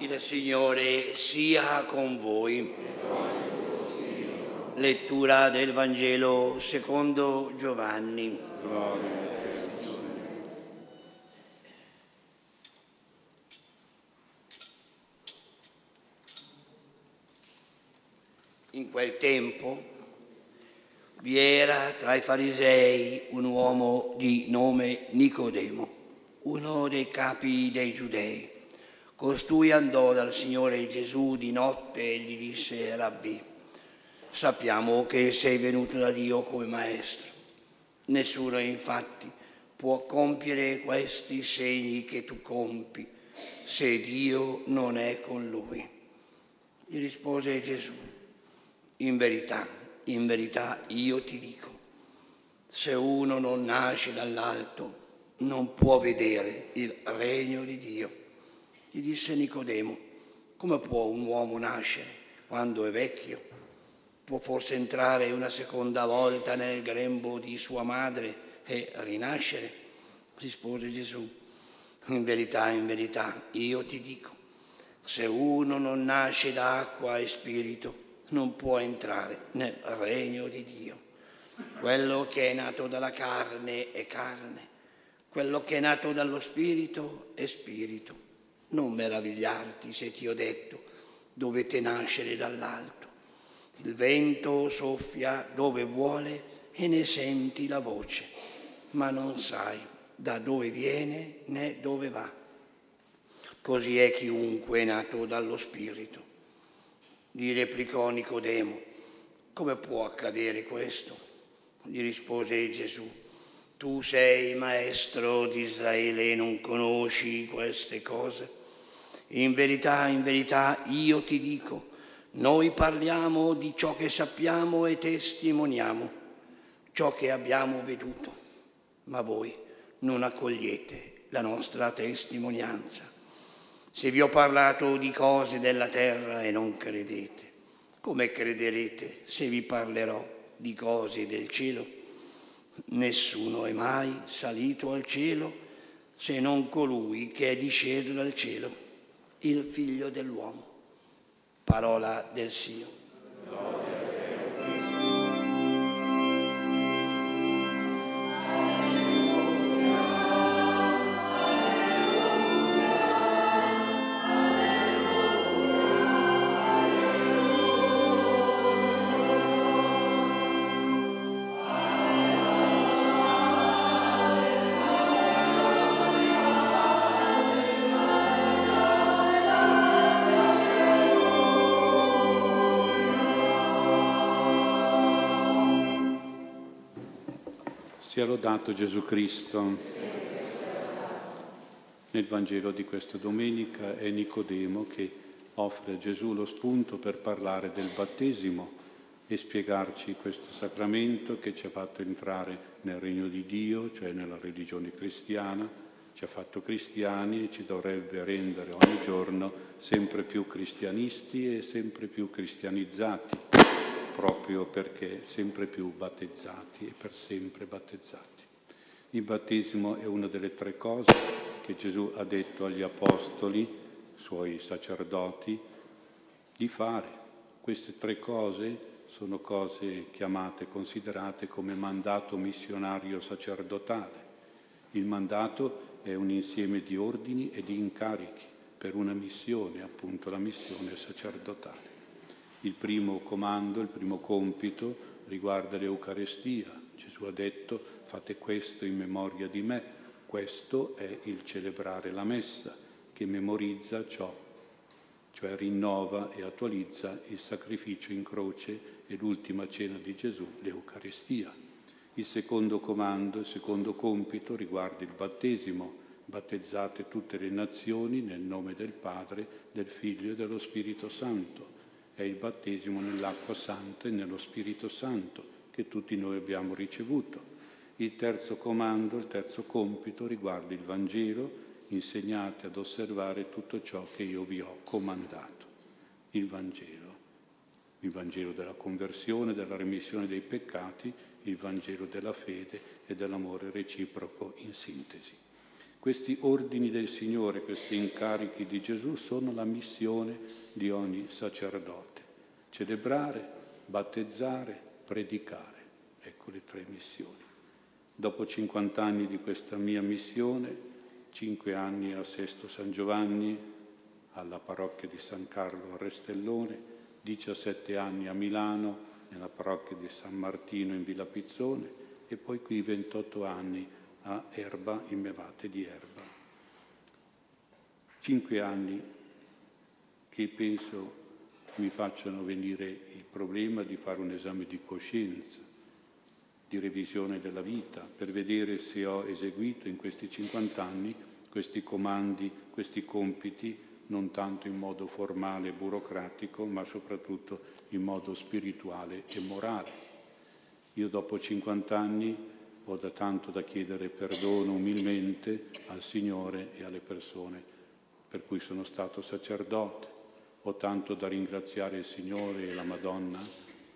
Il Signore sia con voi. Lettura del Vangelo secondo Giovanni. In quel tempo vi era tra i farisei un uomo di nome Nicodemo, uno dei capi dei giudei. Costui andò dal Signore Gesù di notte e gli disse, Rabbi, sappiamo che sei venuto da Dio come maestro. Nessuno infatti può compiere questi segni che tu compi se Dio non è con lui. Gli rispose Gesù, in verità, in verità io ti dico, se uno non nasce dall'alto non può vedere il regno di Dio. Gli disse Nicodemo, come può un uomo nascere quando è vecchio? Può forse entrare una seconda volta nel grembo di sua madre e rinascere? Rispose Gesù, in verità, in verità, io ti dico, se uno non nasce da acqua e spirito, non può entrare nel regno di Dio. Quello che è nato dalla carne è carne, quello che è nato dallo spirito è spirito. Non meravigliarti se ti ho detto, dovete nascere dall'alto. Il vento soffia dove vuole e ne senti la voce, ma non sai da dove viene né dove va. Così è chiunque è nato dallo Spirito. Gli replicò Nicodemo, come può accadere questo? Gli rispose Gesù, tu sei maestro di Israele e non conosci queste cose? In verità, in verità, io ti dico, noi parliamo di ciò che sappiamo e testimoniamo, ciò che abbiamo veduto, ma voi non accogliete la nostra testimonianza. Se vi ho parlato di cose della terra e non credete, come crederete se vi parlerò di cose del cielo? Nessuno è mai salito al cielo se non colui che è disceso dal cielo il figlio dell'uomo. Parola del Signore. Sia lodato Gesù Cristo. Nel Vangelo di questa domenica è Nicodemo che offre a Gesù lo spunto per parlare del battesimo e spiegarci questo sacramento che ci ha fatto entrare nel regno di Dio, cioè nella religione cristiana, ci ha fatto cristiani e ci dovrebbe rendere ogni giorno sempre più cristianisti e sempre più cristianizzati proprio perché sempre più battezzati e per sempre battezzati. Il battesimo è una delle tre cose che Gesù ha detto agli apostoli, suoi sacerdoti, di fare. Queste tre cose sono cose chiamate, considerate come mandato missionario sacerdotale. Il mandato è un insieme di ordini e di incarichi per una missione, appunto la missione sacerdotale. Il primo comando, il primo compito riguarda l'Eucarestia. Gesù ha detto fate questo in memoria di me. Questo è il celebrare la messa che memorizza ciò, cioè rinnova e attualizza il sacrificio in croce e l'ultima cena di Gesù, l'Eucarestia. Il secondo comando, il secondo compito riguarda il battesimo. Battezzate tutte le nazioni nel nome del Padre, del Figlio e dello Spirito Santo è il battesimo nell'acqua santa e nello Spirito Santo che tutti noi abbiamo ricevuto. Il terzo comando, il terzo compito riguarda il Vangelo, insegnate ad osservare tutto ciò che io vi ho comandato. Il Vangelo, il Vangelo della conversione, della remissione dei peccati, il Vangelo della fede e dell'amore reciproco in sintesi. Questi ordini del Signore, questi incarichi di Gesù sono la missione di ogni sacerdote. Celebrare, battezzare, predicare. Ecco le tre missioni. Dopo 50 anni di questa mia missione, 5 anni a Sesto San Giovanni, alla parrocchia di San Carlo a Restellone, 17 anni a Milano, nella parrocchia di San Martino in Villa Pizzone e poi qui 28 anni a Erba, in Mevate di Erba. Cinque anni che penso mi facciano venire il problema di fare un esame di coscienza, di revisione della vita, per vedere se ho eseguito in questi 50 anni questi comandi, questi compiti, non tanto in modo formale e burocratico, ma soprattutto in modo spirituale e morale. Io dopo 50 anni ho da tanto da chiedere perdono umilmente al Signore e alle persone per cui sono stato sacerdote. Ho tanto da ringraziare il Signore e la Madonna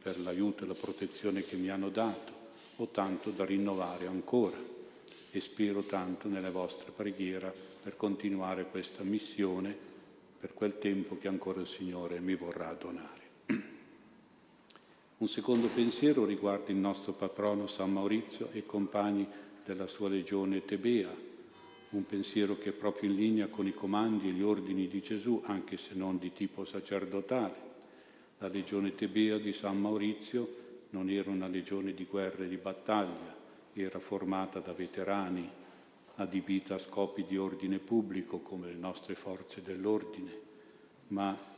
per l'aiuto e la protezione che mi hanno dato. Ho tanto da rinnovare ancora e spero tanto nelle vostre preghiere per continuare questa missione per quel tempo che ancora il Signore mi vorrà donare. Un secondo pensiero riguarda il nostro patrono San Maurizio e i compagni della sua legione Tebea, un pensiero che è proprio in linea con i comandi e gli ordini di Gesù, anche se non di tipo sacerdotale. La legione Tebea di San Maurizio non era una legione di guerra e di battaglia, era formata da veterani, adibita a scopi di ordine pubblico come le nostre forze dell'ordine, ma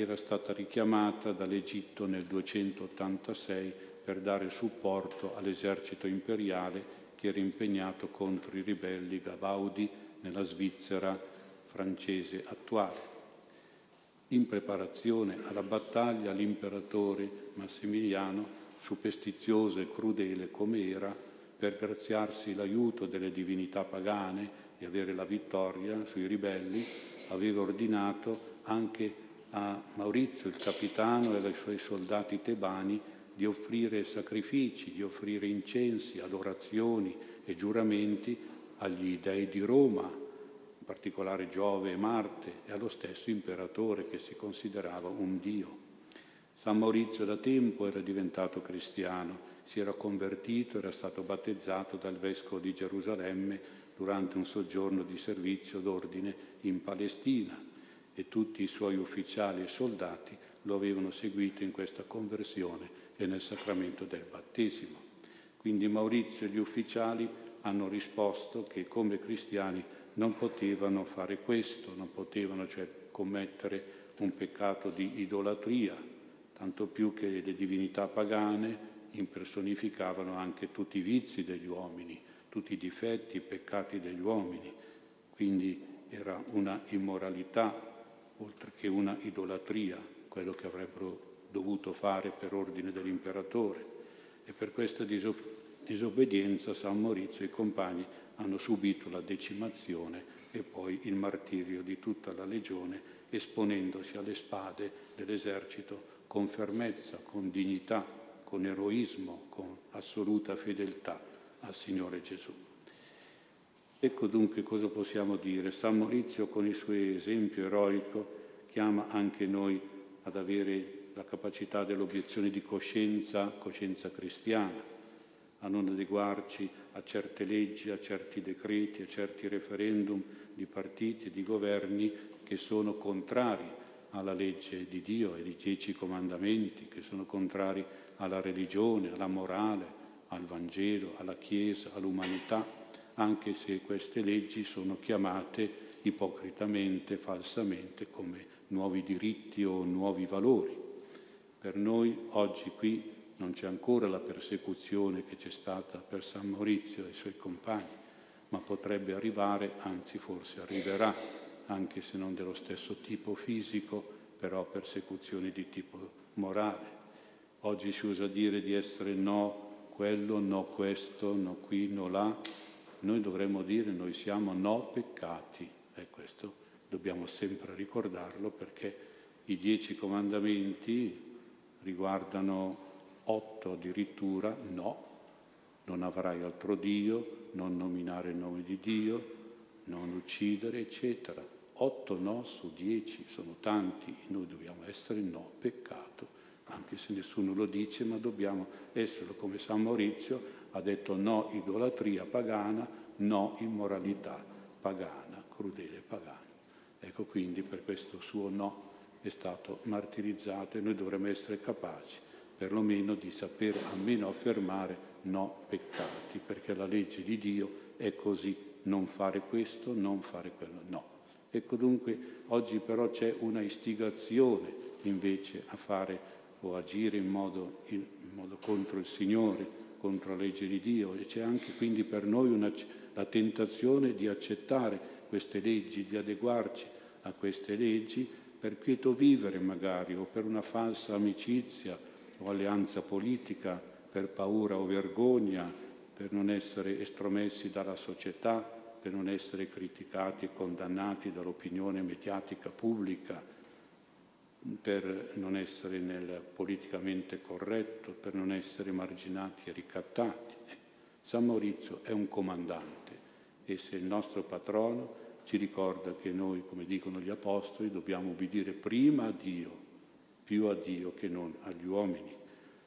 era stata richiamata dall'Egitto nel 286 per dare supporto all'esercito imperiale che era impegnato contro i ribelli Gavaudi nella Svizzera francese attuale. In preparazione alla battaglia l'imperatore Massimiliano, superstizioso e crudele come era, per graziarsi l'aiuto delle divinità pagane e avere la vittoria sui ribelli, aveva ordinato anche a Maurizio, il capitano, e ai suoi soldati tebani di offrire sacrifici, di offrire incensi, adorazioni e giuramenti agli dei di Roma, in particolare Giove e Marte, e allo stesso imperatore che si considerava un dio. San Maurizio da tempo era diventato cristiano, si era convertito, era stato battezzato dal vescovo di Gerusalemme durante un soggiorno di servizio d'ordine in Palestina e tutti i suoi ufficiali e soldati lo avevano seguito in questa conversione e nel sacramento del battesimo. Quindi Maurizio e gli ufficiali hanno risposto che come cristiani non potevano fare questo, non potevano cioè commettere un peccato di idolatria, tanto più che le divinità pagane impersonificavano anche tutti i vizi degli uomini, tutti i difetti, i peccati degli uomini. Quindi era una immoralità oltre che una idolatria, quello che avrebbero dovuto fare per ordine dell'imperatore. E per questa disobbedienza San Maurizio e i compagni hanno subito la decimazione e poi il martirio di tutta la legione, esponendosi alle spade dell'esercito con fermezza, con dignità, con eroismo, con assoluta fedeltà al Signore Gesù. Ecco dunque cosa possiamo dire. San Maurizio con il suo esempio eroico chiama anche noi ad avere la capacità dell'obiezione di coscienza, coscienza cristiana, a non adeguarci a certe leggi, a certi decreti, a certi referendum di partiti e di governi che sono contrari alla legge di Dio e ai dieci comandamenti, che sono contrari alla religione, alla morale, al Vangelo, alla Chiesa, all'umanità anche se queste leggi sono chiamate ipocritamente, falsamente, come nuovi diritti o nuovi valori. Per noi oggi qui non c'è ancora la persecuzione che c'è stata per San Maurizio e i suoi compagni, ma potrebbe arrivare, anzi forse arriverà, anche se non dello stesso tipo fisico, però persecuzioni di tipo morale. Oggi si usa dire di essere no quello, no questo, no qui, no là, noi dovremmo dire noi siamo no peccati e questo dobbiamo sempre ricordarlo perché i dieci comandamenti riguardano otto addirittura no, non avrai altro Dio, non nominare il nome di Dio, non uccidere, eccetera. Otto no su dieci sono tanti, noi dobbiamo essere no, peccato, anche se nessuno lo dice, ma dobbiamo esserlo come San Maurizio ha detto no idolatria pagana, no immoralità pagana, crudele pagana. Ecco quindi per questo suo no è stato martirizzato e noi dovremmo essere capaci perlomeno di saper almeno affermare no peccati, perché la legge di Dio è così, non fare questo, non fare quello, no. Ecco dunque oggi però c'è una istigazione invece a fare o agire in modo, in modo contro il Signore, contro la legge di Dio. E c'è anche quindi per noi una, la tentazione di accettare queste leggi, di adeguarci a queste leggi per quieto vivere magari o per una falsa amicizia o alleanza politica, per paura o vergogna, per non essere estromessi dalla società, per non essere criticati e condannati dall'opinione mediatica pubblica, per non essere nel politicamente corretto, per non essere marginati e ricattati. San Maurizio è un comandante e se il nostro patrono ci ricorda che noi, come dicono gli Apostoli, dobbiamo ubbidire prima a Dio, più a Dio che non agli uomini.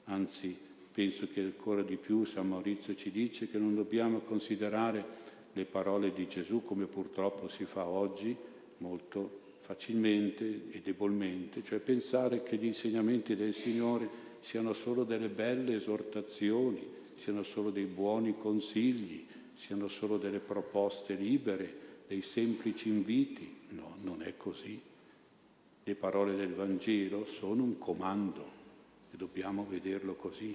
Anzi, penso che ancora di più San Maurizio ci dice che non dobbiamo considerare le parole di Gesù come purtroppo si fa oggi molto facilmente e debolmente, cioè pensare che gli insegnamenti del Signore siano solo delle belle esortazioni, siano solo dei buoni consigli, siano solo delle proposte libere, dei semplici inviti. No, non è così. Le parole del Vangelo sono un comando e dobbiamo vederlo così.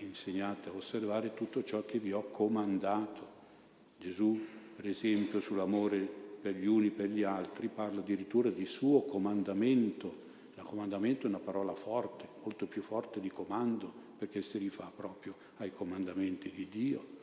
Insegnate a osservare tutto ciò che vi ho comandato. Gesù, per esempio, sull'amore per gli uni per gli altri, parla addirittura di suo comandamento. Il comandamento è una parola forte, molto più forte di comando, perché si rifà proprio ai comandamenti di Dio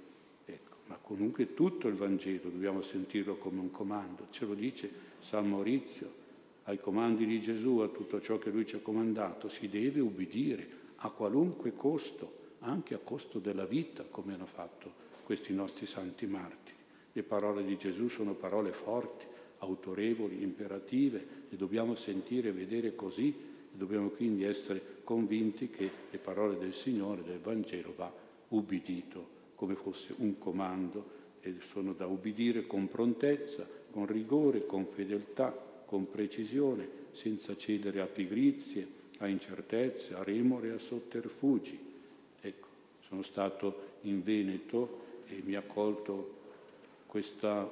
ma comunque tutto il Vangelo dobbiamo sentirlo come un comando. Ce lo dice San Maurizio, ai comandi di Gesù, a tutto ciò che lui ci ha comandato, si deve ubbidire a qualunque costo, anche a costo della vita, come hanno fatto questi nostri santi martiri. Le parole di Gesù sono parole forti, autorevoli, imperative, le dobbiamo sentire e vedere così e dobbiamo quindi essere convinti che le parole del Signore, del Vangelo, va ubbidito come fosse un comando e sono da ubbidire con prontezza, con rigore, con fedeltà, con precisione, senza cedere a pigrizie, a incertezze, a remore, a sotterfugi. Ecco, sono stato in Veneto e mi ha colto questa,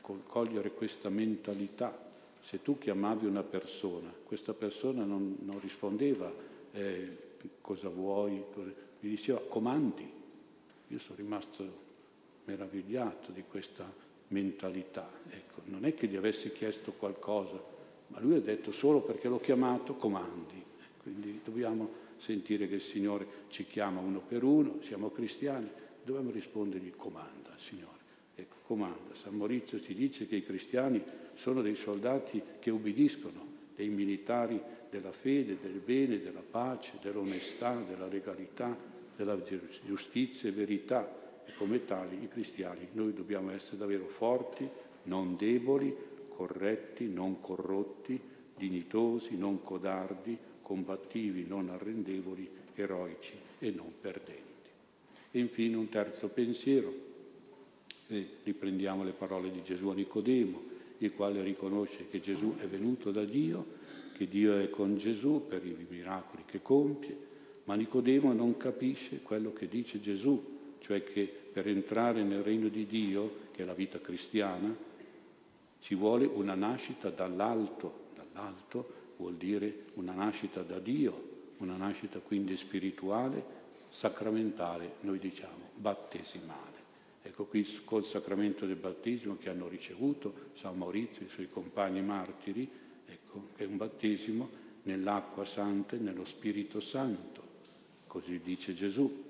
cogliere questa mentalità. Se tu chiamavi una persona, questa persona non, non rispondeva eh, cosa vuoi, mi diceva comandi, io sono rimasto meravigliato di questa mentalità. Ecco, non è che gli avessi chiesto qualcosa, ma lui ha detto solo perché l'ho chiamato comandi. Quindi dobbiamo sentire che il Signore ci chiama uno per uno, siamo cristiani, dobbiamo rispondergli comanda, Signore. Ecco, comanda. San Maurizio ci dice che i cristiani sono dei soldati che ubbidiscono, dei militari della fede, del bene, della pace, dell'onestà, della legalità, della giustizia e verità e come tali i cristiani noi dobbiamo essere davvero forti, non deboli, corretti, non corrotti, dignitosi, non codardi, combattivi, non arrendevoli, eroici e non perdenti. E infine un terzo pensiero, e riprendiamo le parole di Gesù a Nicodemo, il quale riconosce che Gesù è venuto da Dio, che Dio è con Gesù per i miracoli che compie, ma Nicodemo non capisce quello che dice Gesù, cioè che per entrare nel regno di Dio, che è la vita cristiana, ci vuole una nascita dall'alto. Dall'alto vuol dire una nascita da Dio, una nascita quindi spirituale, sacramentale, noi diciamo battesimale. Ecco qui col sacramento del battesimo che hanno ricevuto San Maurizio e i suoi compagni martiri, ecco, è un battesimo nell'acqua santa e nello Spirito Santo così dice Gesù.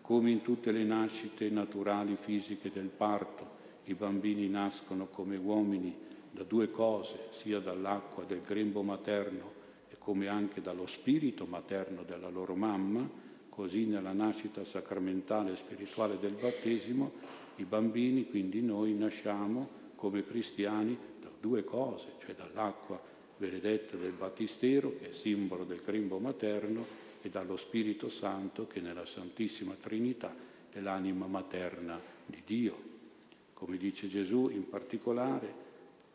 Come in tutte le nascite naturali fisiche del parto, i bambini nascono come uomini da due cose, sia dall'acqua del grembo materno e come anche dallo spirito materno della loro mamma, così nella nascita sacramentale e spirituale del battesimo i bambini, quindi noi nasciamo come cristiani da due cose, cioè dall'acqua benedetta del battistero, che è simbolo del grembo materno, e dallo Spirito Santo, che nella Santissima Trinità è l'anima materna di Dio. Come dice Gesù in particolare,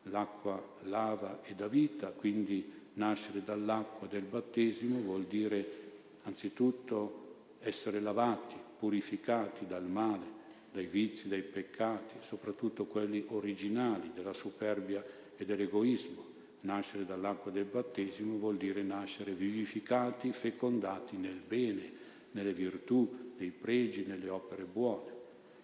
l'acqua lava e dà vita, quindi nascere dall'acqua del battesimo vuol dire anzitutto essere lavati, purificati dal male, dai vizi, dai peccati, soprattutto quelli originali della superbia e dell'egoismo. Nascere dall'acqua del battesimo vuol dire nascere vivificati, fecondati nel bene, nelle virtù, nei pregi, nelle opere buone.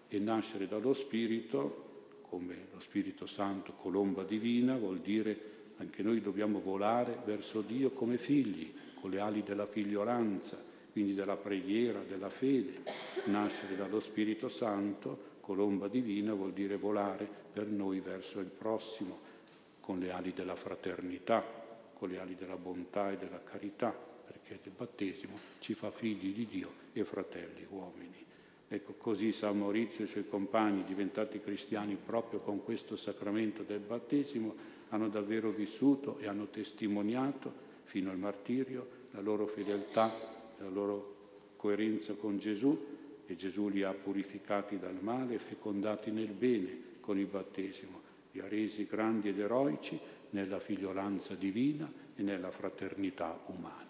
E nascere dallo Spirito, come lo Spirito Santo, colomba divina, vuol dire anche noi dobbiamo volare verso Dio come figli, con le ali della figliolanza, quindi della preghiera, della fede. Nascere dallo Spirito Santo, colomba divina, vuol dire volare per noi verso il prossimo, con le ali della fraternità, con le ali della bontà e della carità, perché il battesimo ci fa figli di Dio e fratelli uomini. Ecco, così San Maurizio e i suoi compagni, diventati cristiani proprio con questo sacramento del battesimo, hanno davvero vissuto e hanno testimoniato fino al martirio la loro fedeltà, la loro coerenza con Gesù e Gesù li ha purificati dal male e fecondati nel bene con il battesimo li ha resi grandi ed eroici nella figliolanza divina e nella fraternità umana.